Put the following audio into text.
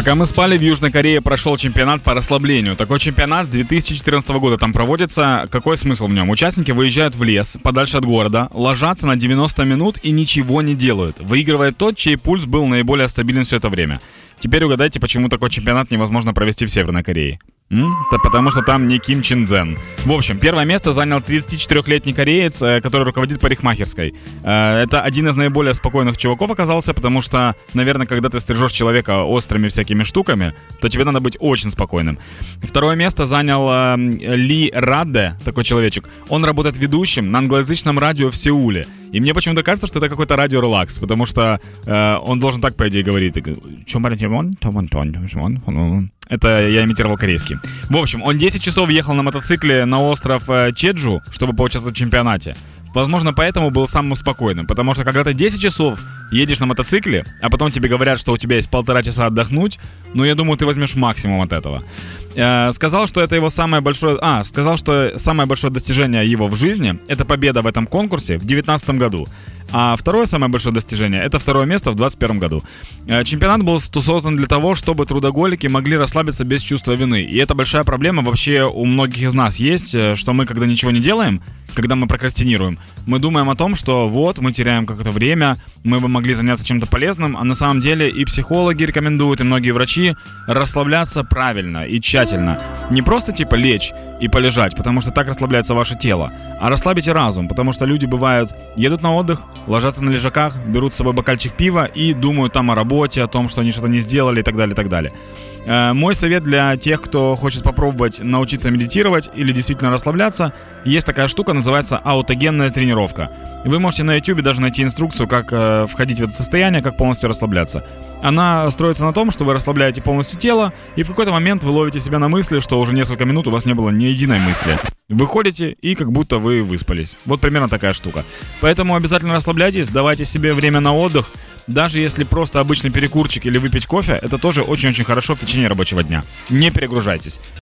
Пока мы спали, в Южной Корее прошел чемпионат по расслаблению. Такой чемпионат с 2014 года там проводится. Какой смысл в нем? Участники выезжают в лес, подальше от города, ложатся на 90 минут и ничего не делают. Выигрывает тот, чей пульс был наиболее стабилен все это время. Теперь угадайте, почему такой чемпионат невозможно провести в Северной Корее. Да потому что там не Ким Чин Дзен. В общем, первое место занял 34-летний кореец, э, который руководит парикмахерской. Э, это один из наиболее спокойных чуваков оказался, потому что, наверное, когда ты стрижешь человека острыми всякими штуками, то тебе надо быть очень спокойным. Второе место занял э, Ли Радде, такой человечек. Он работает ведущим на англоязычном радио в Сеуле. И мне почему-то кажется, что это какой-то радио релакс, потому что э, он должен так, по идее, говорить. Это я имитировал корейский. В общем, он 10 часов ехал на мотоцикле на остров э, Чеджу, чтобы поучаствовать в чемпионате. Возможно, поэтому был самым спокойным, потому что когда ты 10 часов едешь на мотоцикле, а потом тебе говорят, что у тебя есть полтора часа отдохнуть, ну, я думаю, ты возьмешь максимум от этого. Э, сказал, что это его самое большое... А, сказал, что самое большое достижение его в жизни — это победа в этом конкурсе в 2019 году. А второе самое большое достижение — это второе место в 2021 году. Э, чемпионат был создан для того, чтобы трудоголики могли расслабиться без чувства вины. И это большая проблема вообще у многих из нас есть, э, что мы, когда ничего не делаем, когда мы прокрастинируем, мы думаем о том, что вот, мы теряем какое-то время, мы бы могли заняться чем-то полезным, а на самом деле и психологи рекомендуют, и многие врачи расслабляться правильно и тщательно. Не просто типа лечь и полежать, потому что так расслабляется ваше тело, а расслабите разум, потому что люди бывают, едут на отдых, ложатся на лежаках, берут с собой бокальчик пива и думают там о работе, о том, что они что-то не сделали и так далее, и так далее. Э, мой совет для тех, кто хочет попробовать научиться медитировать или действительно расслабляться, есть такая штука, называется аутогенная тренировка. Вы можете на YouTube даже найти инструкцию, как э, входить в это состояние, как полностью расслабляться. Она строится на том, что вы расслабляете полностью тело, и в какой-то момент вы ловите себя на мысли, что уже несколько минут у вас не было ни единой мысли. Выходите, и как будто вы выспались. Вот примерно такая штука. Поэтому обязательно расслабляйтесь, давайте себе время на отдых, даже если просто обычный перекурчик или выпить кофе, это тоже очень-очень хорошо в течение рабочего дня. Не перегружайтесь.